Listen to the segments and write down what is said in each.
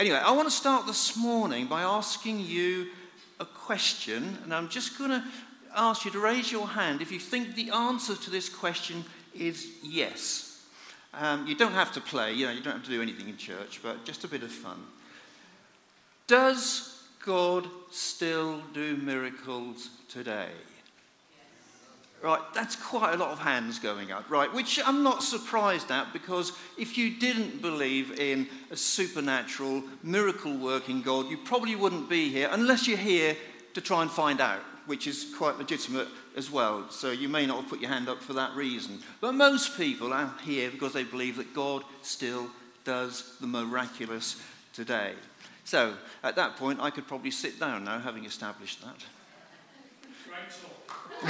Anyway, I want to start this morning by asking you a question, and I'm just going to ask you to raise your hand if you think the answer to this question is yes. Um, you don't have to play, you know, you don't have to do anything in church, but just a bit of fun. Does God still do miracles today? Right, that's quite a lot of hands going up, right? Which I'm not surprised at because if you didn't believe in a supernatural, miracle working God, you probably wouldn't be here unless you're here to try and find out, which is quite legitimate as well. So you may not have put your hand up for that reason. But most people are here because they believe that God still does the miraculous today. So at that point, I could probably sit down now, having established that.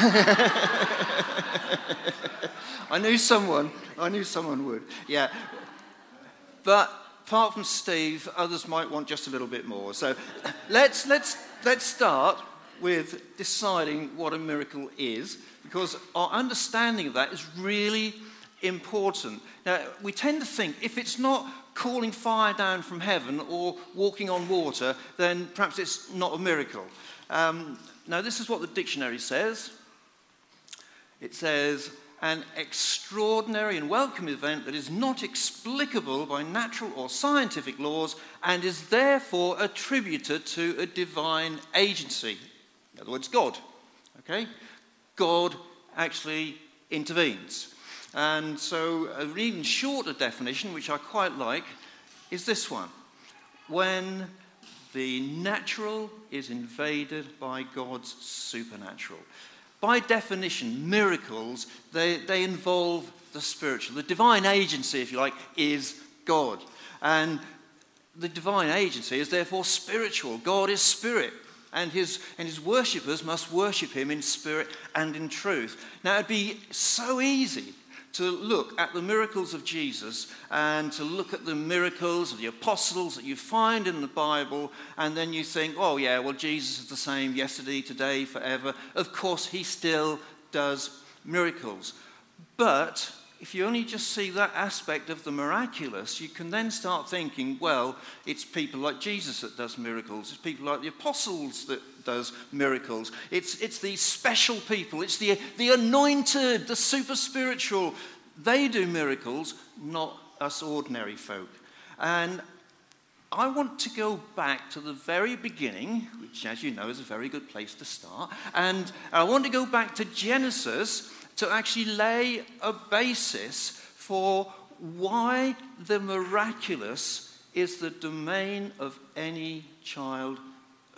I knew someone. I knew someone would. Yeah. But apart from Steve, others might want just a little bit more. So let's, let's, let's start with deciding what a miracle is, because our understanding of that is really important. Now, we tend to think if it's not calling fire down from heaven or walking on water, then perhaps it's not a miracle. Um, now, this is what the dictionary says it says, an extraordinary and welcome event that is not explicable by natural or scientific laws and is therefore attributed to a divine agency. In other words, God. Okay? God actually intervenes. And so, an even shorter definition, which I quite like, is this one when the natural is invaded by God's supernatural. By definition, miracles, they, they involve the spiritual. The divine agency, if you like, is God. And the divine agency is therefore spiritual. God is spirit. And his, and his worshippers must worship him in spirit and in truth. Now, it'd be so easy to look at the miracles of Jesus and to look at the miracles of the apostles that you find in the Bible, and then you think, oh, yeah, well, Jesus is the same yesterday, today, forever. Of course, he still does miracles. But if you only just see that aspect of the miraculous, you can then start thinking, well, it's people like Jesus that does miracles. It's people like the apostles that does miracles. It's, it's these special people. It's the, the anointed, the super spiritual. They do miracles, not us ordinary folk. And I want to go back to the very beginning, which, as you know, is a very good place to start. And I want to go back to Genesis to actually lay a basis for why the miraculous is the domain of any child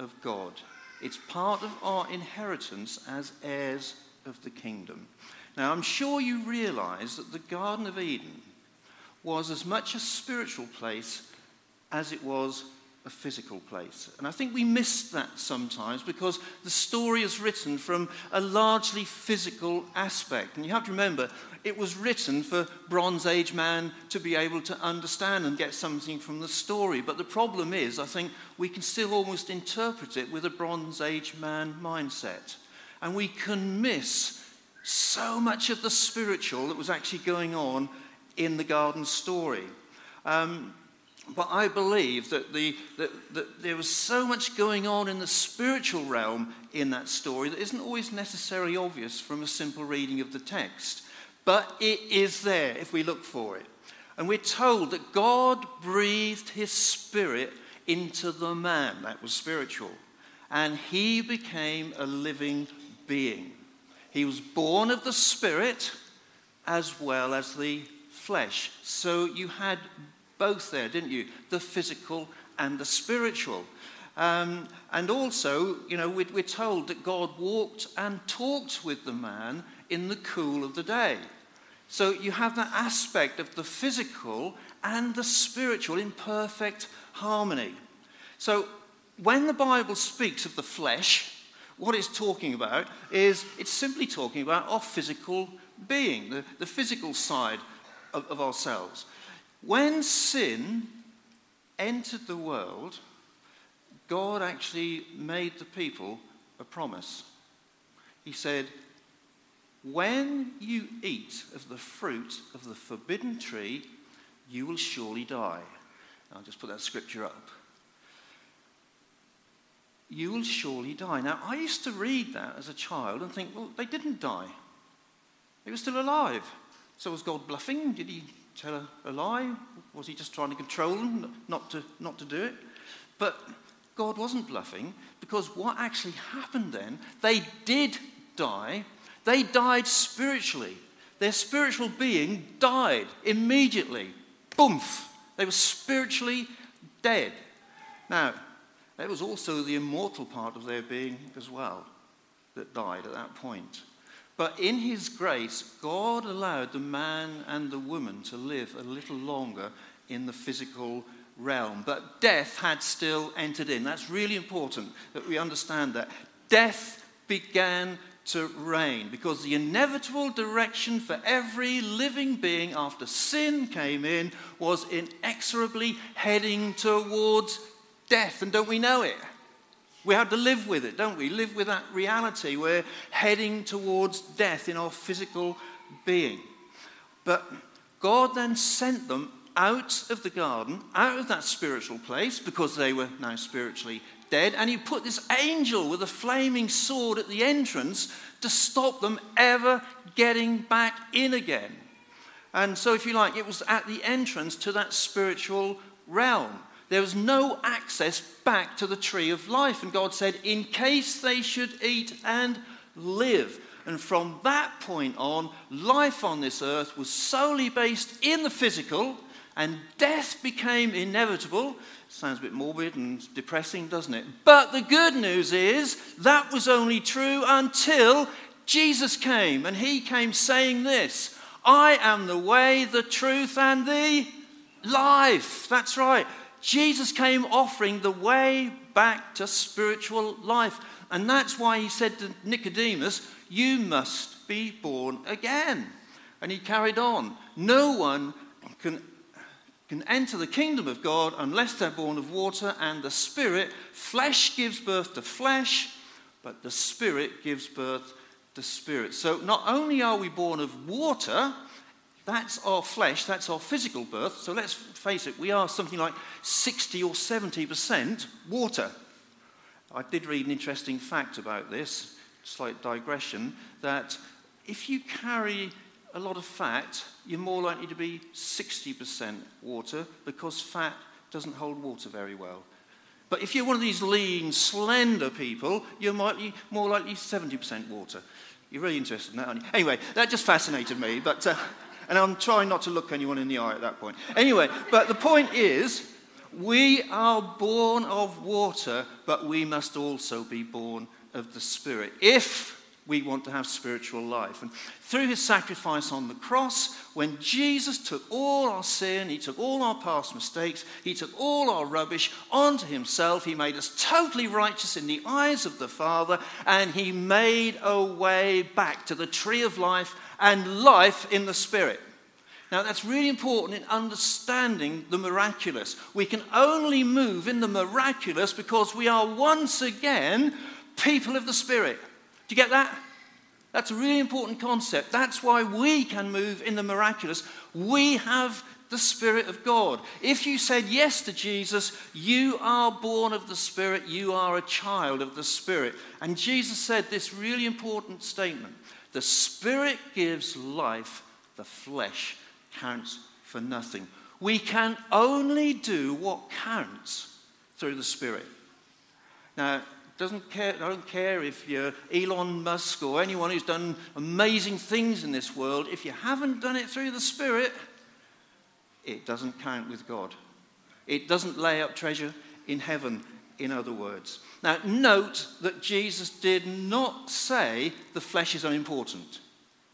of God. It's part of our inheritance as heirs of the kingdom. Now, I'm sure you realize that the Garden of Eden was as much a spiritual place as it was a physical place. And I think we miss that sometimes because the story is written from a largely physical aspect. And you have to remember, it was written for Bronze Age man to be able to understand and get something from the story. But the problem is, I think we can still almost interpret it with a Bronze Age man mindset. And we can miss so much of the spiritual that was actually going on in the garden story. Um, but I believe that, the, that, that there was so much going on in the spiritual realm in that story that isn't always necessarily obvious from a simple reading of the text. But it is there if we look for it. And we're told that God breathed his spirit into the man. That was spiritual. And he became a living being. He was born of the spirit as well as the flesh. So you had both there, didn't you? The physical and the spiritual. Um, and also, you know, we're, we're told that God walked and talked with the man in the cool of the day. So you have that aspect of the physical and the spiritual in perfect harmony. So when the Bible speaks of the flesh, what it's talking about is it's simply talking about our physical being, the, the physical side of, of ourselves. When sin entered the world, God actually made the people a promise. He said, When you eat of the fruit of the forbidden tree, you will surely die. I'll just put that scripture up. you will surely die. Now, I used to read that as a child and think, well, they didn't die. They were still alive. So was God bluffing? Did he tell a, a lie? Was he just trying to control them not to, not to do it? But God wasn't bluffing because what actually happened then, they did die. They died spiritually. Their spiritual being died immediately. Boomf. They were spiritually dead. Now, there was also the immortal part of their being as well that died at that point. But in his grace, God allowed the man and the woman to live a little longer in the physical realm. But death had still entered in. That's really important that we understand that. Death began to reign because the inevitable direction for every living being after sin came in was inexorably heading towards death. And don't we know it? We have to live with it, don't we? Live with that reality. We're heading towards death in our physical being. But God then sent them out of the garden, out of that spiritual place, because they were now spiritually dead, and He put this angel with a flaming sword at the entrance to stop them ever getting back in again. And so, if you like, it was at the entrance to that spiritual realm. There was no access back to the tree of life. And God said, in case they should eat and live. And from that point on, life on this earth was solely based in the physical, and death became inevitable. Sounds a bit morbid and depressing, doesn't it? But the good news is that was only true until Jesus came. And he came saying this I am the way, the truth, and the life. That's right. Jesus came offering the way back to spiritual life. And that's why he said to Nicodemus, You must be born again. And he carried on. No one can, can enter the kingdom of God unless they're born of water and the Spirit. Flesh gives birth to flesh, but the Spirit gives birth to spirit. So not only are we born of water, that's our flesh, that's our physical birth. So let's face it, we are something like 60 or 70% water. I did read an interesting fact about this, slight digression, that if you carry a lot of fat, you're more likely to be 60% water because fat doesn't hold water very well. But if you're one of these lean, slender people, you're more likely 70% water. You're really interested in that, aren't you? Anyway, that just fascinated me. But uh, and I'm trying not to look anyone in the eye at that point. Anyway, but the point is, we are born of water, but we must also be born of the Spirit. If we want to have spiritual life. And through his sacrifice on the cross, when Jesus took all our sin, he took all our past mistakes, he took all our rubbish onto himself, he made us totally righteous in the eyes of the Father, and he made a way back to the tree of life and life in the Spirit. Now, that's really important in understanding the miraculous. We can only move in the miraculous because we are once again people of the Spirit. Do you get that? That's a really important concept. That's why we can move in the miraculous. We have the Spirit of God. If you said yes to Jesus, you are born of the Spirit, you are a child of the Spirit. And Jesus said this really important statement the Spirit gives life, the flesh counts for nothing. We can only do what counts through the Spirit. Now, doesn't care, I don't care if you're Elon Musk or anyone who's done amazing things in this world, if you haven't done it through the Spirit, it doesn't count with God. It doesn't lay up treasure in heaven, in other words. Now, note that Jesus did not say the flesh is unimportant.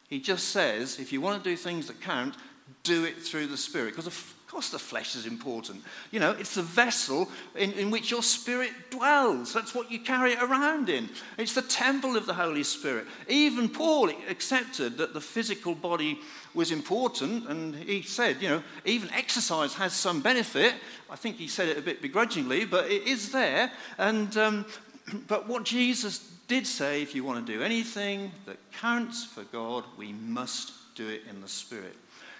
He just says, if you want to do things that count, do it through the Spirit. Because course the flesh is important. You know, it's the vessel in, in which your spirit dwells. That's what you carry it around in. It's the temple of the Holy Spirit. Even Paul accepted that the physical body was important, and he said, you know, even exercise has some benefit. I think he said it a bit begrudgingly, but it is there. And um, but what Jesus did say, if you want to do anything that counts for God, we must do it in the Spirit.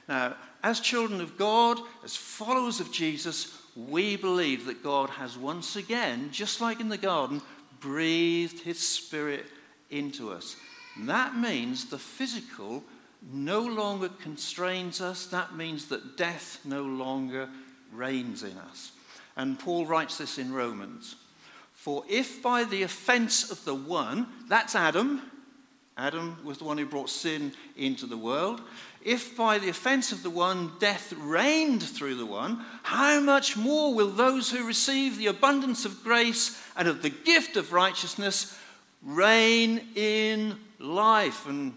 Now, as children of God, as followers of Jesus, we believe that God has once again, just like in the garden, breathed his spirit into us. And that means the physical no longer constrains us. That means that death no longer reigns in us. And Paul writes this in Romans. For if by the offense of the one, that's Adam, Adam was the one who brought sin into the world. If by the offense of the one death reigned through the one, how much more will those who receive the abundance of grace and of the gift of righteousness reign in life? And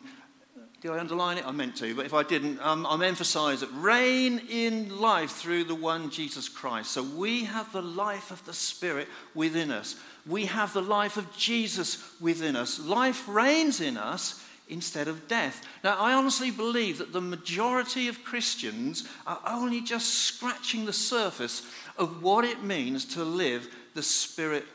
did I underline it? I meant to, but if I didn't, um, I'm emphasizing it. Reign in life through the one Jesus Christ. So we have the life of the Spirit within us. We have the life of Jesus within us. Life reigns in us instead of death. Now, I honestly believe that the majority of Christians are only just scratching the surface of what it means to live the Spirit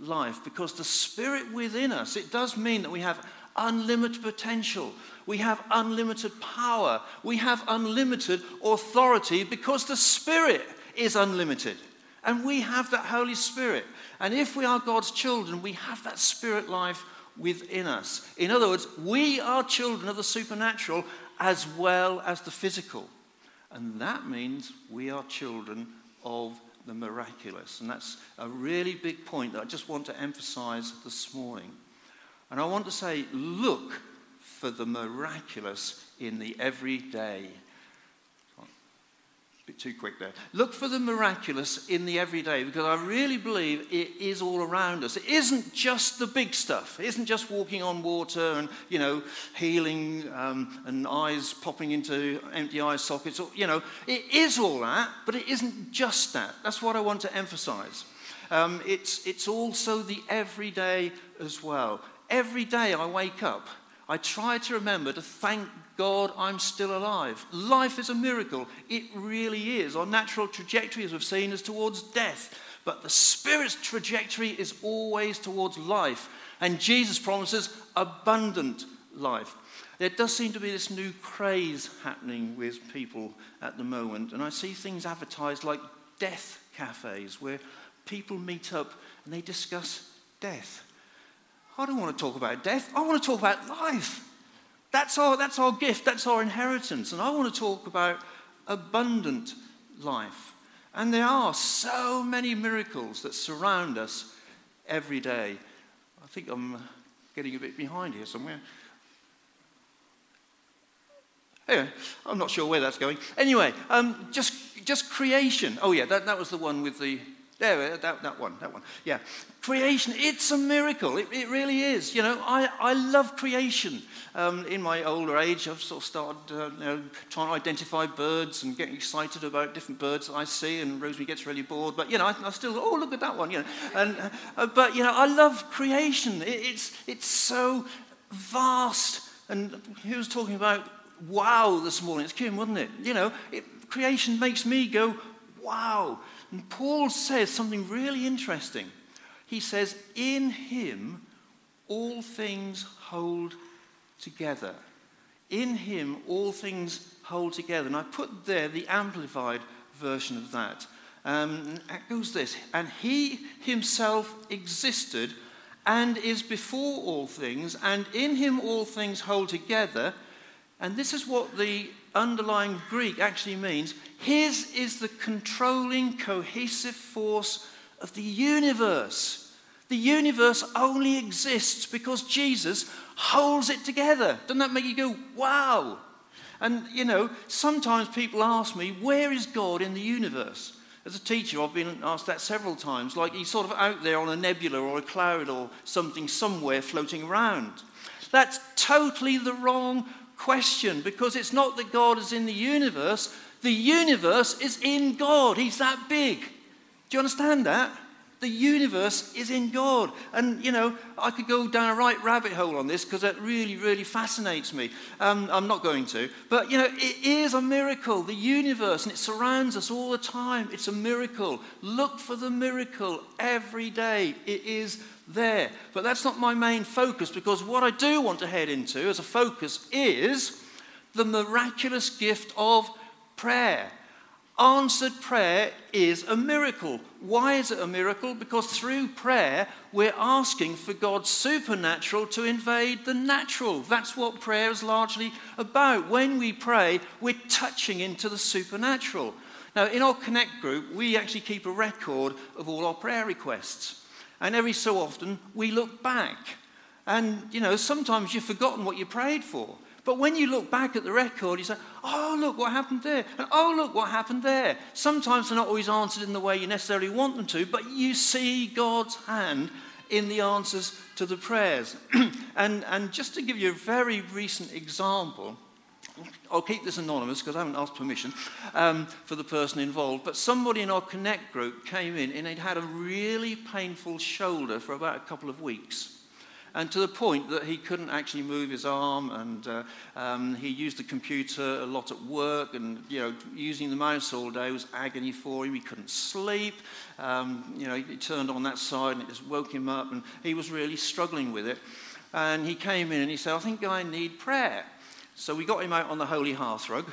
life because the Spirit within us, it does mean that we have unlimited potential. We have unlimited power. We have unlimited authority because the Spirit is unlimited. And we have that Holy Spirit. And if we are God's children, we have that Spirit life within us. In other words, we are children of the supernatural as well as the physical. And that means we are children of the miraculous. And that's a really big point that I just want to emphasize this morning. And I want to say, look for the miraculous in the everyday. Bit too quick there. Look for the miraculous in the everyday because I really believe it is all around us. It isn't just the big stuff. It isn't just walking on water and, you know, healing um, and eyes popping into empty eye sockets. Or, you know, it is all that, but it isn't just that. That's what I want to emphasize. Um, it's, it's also the everyday as well. Every day I wake up, I try to remember to thank God I'm still alive. Life is a miracle. It really is. Our natural trajectory, as we've seen, is towards death. But the Spirit's trajectory is always towards life. And Jesus promises abundant life. There does seem to be this new craze happening with people at the moment. And I see things advertised like death cafes where people meet up and they discuss death. I don't want to talk about death. I want to talk about life. That's our, that's our gift, that's our inheritance. And I want to talk about abundant life. And there are so many miracles that surround us every day. I think I'm getting a bit behind here somewhere. Anyway, I'm not sure where that's going. Anyway, um, just, just creation. Oh, yeah, that, that was the one with the there, that, that one, that one. Yeah. Creation, it's a miracle. It, it really is. You know, I, I love creation. Um, in my older age, I've sort of started uh, you know, trying to identify birds and getting excited about different birds I see, and Rosemary gets really bored. But, you know, I, I still, oh, look at that one, you know. And, uh, but, you know, I love creation. It, it's, it's so vast. And he was talking about wow this morning. It's Kim, wasn't it? You know, it, creation makes me go, wow. And Paul says something really interesting. He says, In him all things hold together. In him all things hold together. And I put there the amplified version of that. Um, it goes this And he himself existed and is before all things, and in him all things hold together. And this is what the underlying Greek actually means His is the controlling, cohesive force of the universe. The universe only exists because Jesus holds it together. Doesn't that make you go, wow? And, you know, sometimes people ask me, where is God in the universe? As a teacher, I've been asked that several times, like he's sort of out there on a nebula or a cloud or something somewhere floating around. That's totally the wrong question because it's not that God is in the universe, the universe is in God. He's that big. Do you understand that? The universe is in God. And, you know, I could go down a right rabbit hole on this because that really, really fascinates me. Um, I'm not going to. But, you know, it is a miracle, the universe, and it surrounds us all the time. It's a miracle. Look for the miracle every day. It is there. But that's not my main focus because what I do want to head into as a focus is the miraculous gift of prayer. Answered prayer is a miracle. Why is it a miracle? Because through prayer, we're asking for God's supernatural to invade the natural. That's what prayer is largely about. When we pray, we're touching into the supernatural. Now, in our Connect group, we actually keep a record of all our prayer requests. And every so often, we look back. And, you know, sometimes you've forgotten what you prayed for. But when you look back at the record, you say, oh, look what happened there. And oh, look what happened there. Sometimes they're not always answered in the way you necessarily want them to, but you see God's hand in the answers to the prayers. and, and just to give you a very recent example, I'll keep this anonymous because I haven't asked permission um, for the person involved. But somebody in our Connect group came in and he'd had a really painful shoulder for about a couple of weeks and to the point that he couldn't actually move his arm, and uh, um, he used the computer a lot at work, and you know, using the mouse all day was agony for him. He couldn't sleep. Um, you know, he turned on that side, and it just woke him up, and he was really struggling with it. And he came in and he said, "I think I need prayer." So we got him out on the holy hearthrug,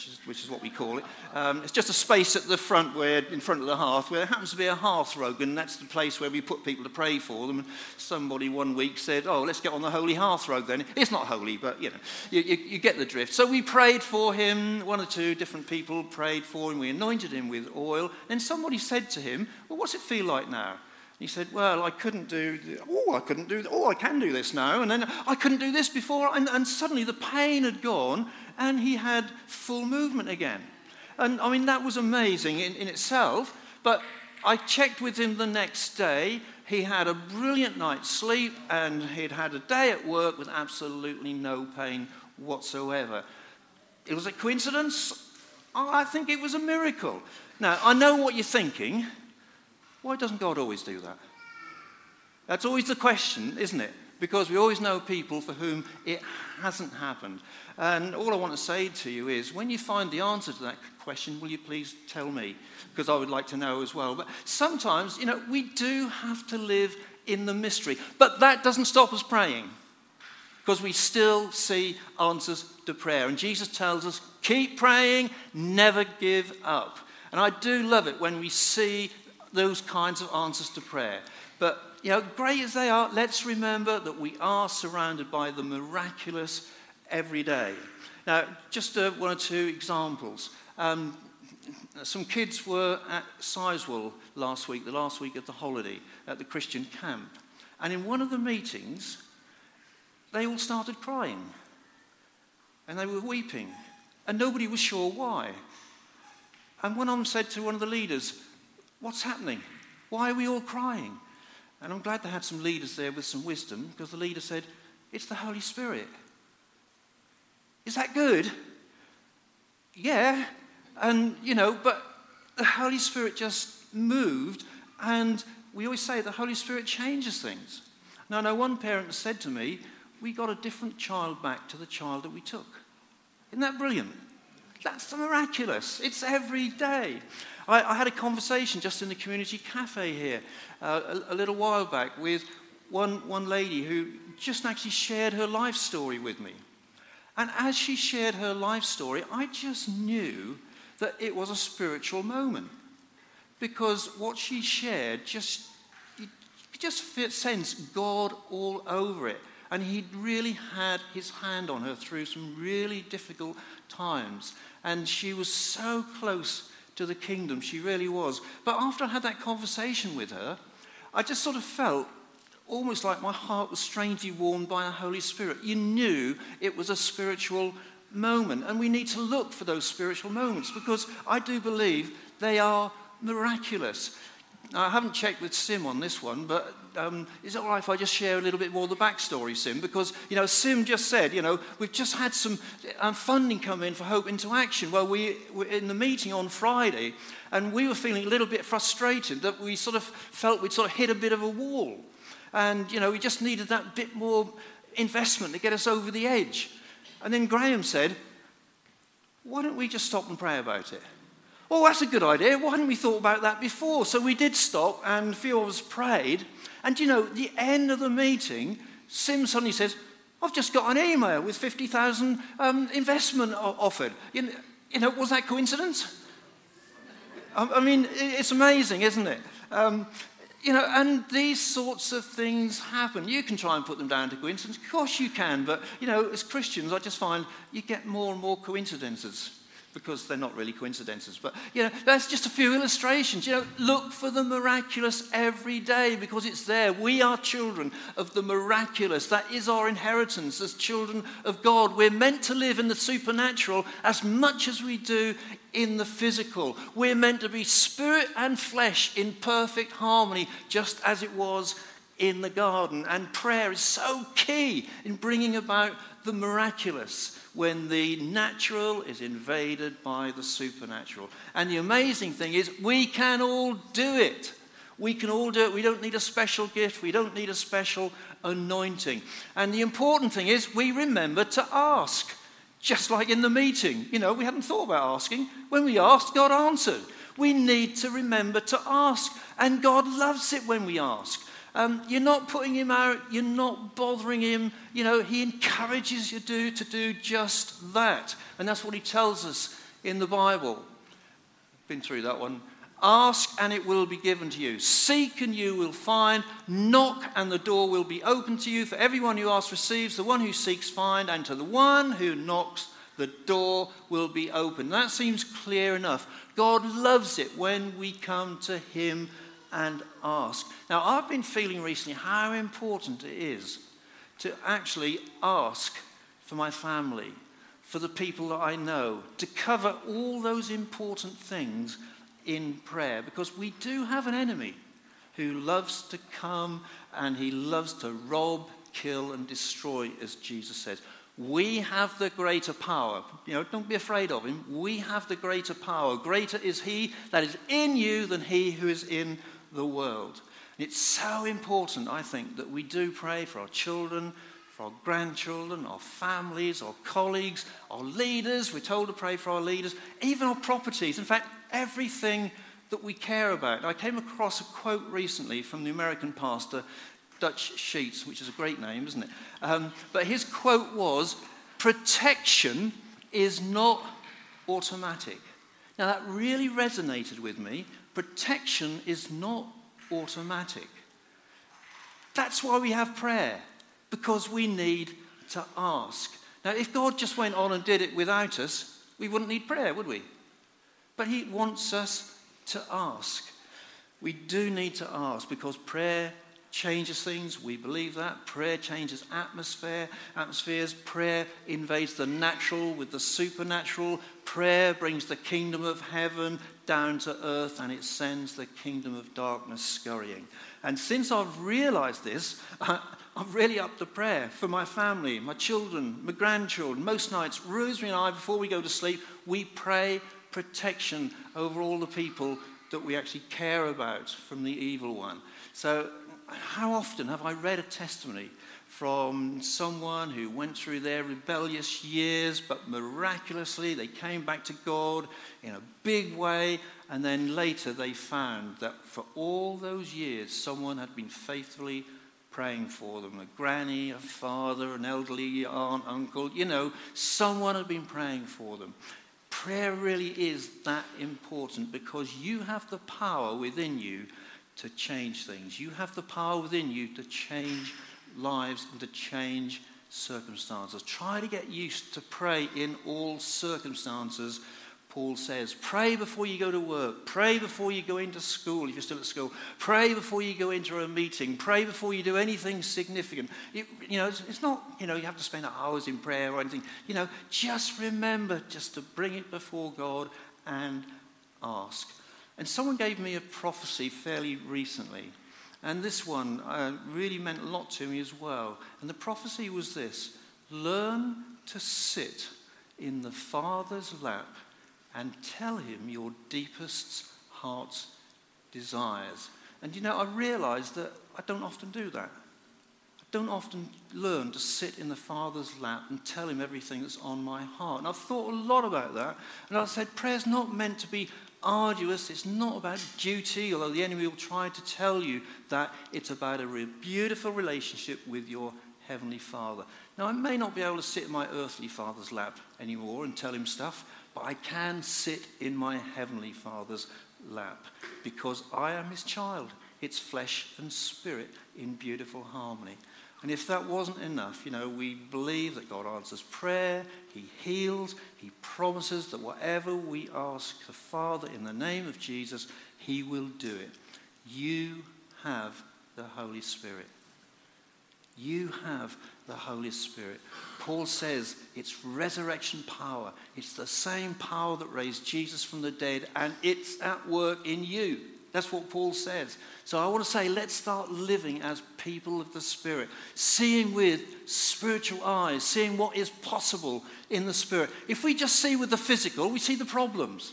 which is, which is what we call it. Um, it's just a space at the front, where in front of the hearth, where there happens to be a hearth rug, and that's the place where we put people to pray for them. And somebody one week said, "Oh, let's get on the holy hearth rug then." It's not holy, but you know, you, you, you get the drift. So we prayed for him. One or two different people prayed for him. We anointed him with oil. Then somebody said to him, "Well, what's it feel like now?" He said, Well, I couldn't do, oh, I couldn't do, oh, I can do this now. And then I couldn't do this before. And, and suddenly the pain had gone and he had full movement again. And I mean, that was amazing in, in itself. But I checked with him the next day. He had a brilliant night's sleep and he'd had a day at work with absolutely no pain whatsoever. It was a coincidence? I think it was a miracle. Now, I know what you're thinking. Why doesn't God always do that? That's always the question, isn't it? Because we always know people for whom it hasn't happened. And all I want to say to you is when you find the answer to that question, will you please tell me? Because I would like to know as well. But sometimes, you know, we do have to live in the mystery. But that doesn't stop us praying because we still see answers to prayer. And Jesus tells us, keep praying, never give up. And I do love it when we see those kinds of answers to prayer. But, you know, great as they are, let's remember that we are surrounded by the miraculous every day. Now, just uh, one or two examples. Um, some kids were at Sizewell last week, the last week of the holiday, at the Christian camp. And in one of the meetings, they all started crying. And they were weeping. And nobody was sure why. And one of them said to one of the leaders, What's happening? Why are we all crying? And I'm glad they had some leaders there with some wisdom because the leader said, It's the Holy Spirit. Is that good? Yeah. And, you know, but the Holy Spirit just moved, and we always say the Holy Spirit changes things. Now, I know one parent said to me, We got a different child back to the child that we took. Isn't that brilliant? That's the miraculous. It's every day. I, I, had a conversation just in the community cafe here uh, a, a, little while back with one, one lady who just actually shared her life story with me. And as she shared her life story, I just knew that it was a spiritual moment. Because what she shared just, you just sense God all over it. And he'd really had his hand on her through some really difficult times. And she was so close to the kingdom. She really was. But after I had that conversation with her, I just sort of felt almost like my heart was strangely warmed by the Holy Spirit. You knew it was a spiritual moment. And we need to look for those spiritual moments because I do believe they are miraculous. Now, I haven't checked with Sim on this one, but um, is it all right if I just share a little bit more of the backstory, Sim? Because, you know, Sim just said, you know, we've just had some um, funding come in for Hope into Action. Well, we were in the meeting on Friday, and we were feeling a little bit frustrated that we sort of felt we'd sort of hit a bit of a wall. And, you know, we just needed that bit more investment to get us over the edge. And then Graham said, why don't we just stop and pray about it? Oh, that's a good idea. Why hadn't we thought about that before? So we did stop, and a few of us prayed. And you know, the end of the meeting, Sim suddenly says, I've just got an email with 50,000 um, investment offered. You know, you know, was that coincidence? I mean, it's amazing, isn't it? Um, you know, and these sorts of things happen. You can try and put them down to coincidence. Of course you can, but, you know, as Christians, I just find you get more and more coincidences because they're not really coincidences. But, you know, that's just a few illustrations. You know, look for the miraculous every day because it's there. We are children of the miraculous. That is our inheritance as children of God. We're meant to live in the supernatural as much as we do in the physical. We're meant to be spirit and flesh in perfect harmony, just as it was in the garden. And prayer is so key in bringing about the miraculous when the natural is invaded by the supernatural. And the amazing thing is, we can all do it. We can all do it. We don't need a special gift, we don't need a special anointing. And the important thing is, we remember to ask. Just like in the meeting. You know, we hadn't thought about asking. When we asked, God answered. We need to remember to ask. And God loves it when we ask. Um, you're not putting him out, you're not bothering him. You know, he encourages you to, to do just that. And that's what he tells us in the Bible. Been through that one. Ask and it will be given to you. Seek and you will find. Knock and the door will be open to you. For everyone who asks receives, the one who seeks finds, and to the one who knocks, the door will be open. That seems clear enough. God loves it when we come to him and ask. Now, I've been feeling recently how important it is to actually ask for my family, for the people that I know, to cover all those important things in prayer because we do have an enemy who loves to come and he loves to rob, kill, and destroy, as Jesus says. We have the greater power. You know, don't be afraid of him. We have the greater power. Greater is he that is in you than he who is in the world. And it's so important, I think, that we do pray for our children, for our grandchildren, our families, our colleagues, our leaders. We're told to pray for our leaders, even our properties. In fact, everything that we care about. I came across a quote recently from the American pastor, Dutch Sheets, which is a great name, isn't it? Um, but his quote was Protection is not automatic. Now, that really resonated with me. Protection is not automatic. That's why we have prayer, because we need to ask. Now, if God just went on and did it without us, we wouldn't need prayer, would we? But He wants us to ask. We do need to ask because prayer changes things. We believe that. Prayer changes atmosphere, atmospheres. Prayer invades the natural with the supernatural. Prayer brings the kingdom of heaven down to earth and it sends the kingdom of darkness scurrying. And since I've realized this, I've really upped the prayer for my family, my children, my grandchildren. Most nights, Rosemary and I, before we go to sleep, we pray protection over all the people that we actually care about from the evil one. So, how often have I read a testimony from someone who went through their rebellious years, but miraculously they came back to God in a big way, and then later they found that for all those years, someone had been faithfully praying for them a granny, a father, an elderly aunt, uncle, you know, someone had been praying for them. Prayer really is that important because you have the power within you to change things. You have the power within you to change lives and to change circumstances. Try to get used to pray in all circumstances Paul says, pray before you go to work. Pray before you go into school, if you're still at school. Pray before you go into a meeting. Pray before you do anything significant. You, you know, it's, it's, not, you know, you have to spend hours in prayer or anything. You know, just remember just to bring it before God and ask. And someone gave me a prophecy fairly recently. And this one uh, really meant a lot to me as well. And the prophecy was this Learn to sit in the Father's lap and tell him your deepest heart's desires. And you know, I realize that I don't often do that. I don't often learn to sit in the Father's lap and tell him everything that's on my heart. And I've thought a lot about that. And I said, prayer's not meant to be arduous. It's not about duty, although the enemy will try to tell you that it's about a beautiful relationship with your Heavenly Father. Now, I may not be able to sit in my earthly Father's lap anymore and tell him stuff, but I can sit in my Heavenly Father's lap because I am his child. It's flesh and spirit in beautiful harmony. And if that wasn't enough, you know, we believe that God answers prayer, He heals, He promises that whatever we ask the Father in the name of Jesus, He will do it. You have the Holy Spirit. You have the Holy Spirit. Paul says it's resurrection power. It's the same power that raised Jesus from the dead, and it's at work in you. That's what Paul says. So I want to say, let's start living as people of the Spirit, seeing with spiritual eyes, seeing what is possible in the Spirit. If we just see with the physical, we see the problems,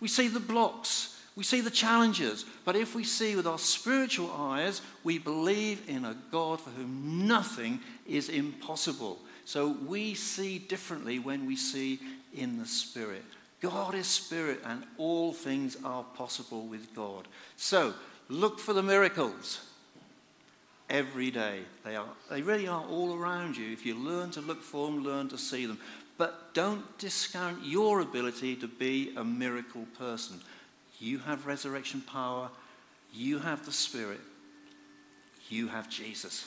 we see the blocks, we see the challenges. But if we see with our spiritual eyes, we believe in a God for whom nothing is impossible. So we see differently when we see in the Spirit. God is spirit, and all things are possible with God. So look for the miracles every day. They, are, they really are all around you. If you learn to look for them, learn to see them. But don't discount your ability to be a miracle person. You have resurrection power, you have the Spirit, you have Jesus.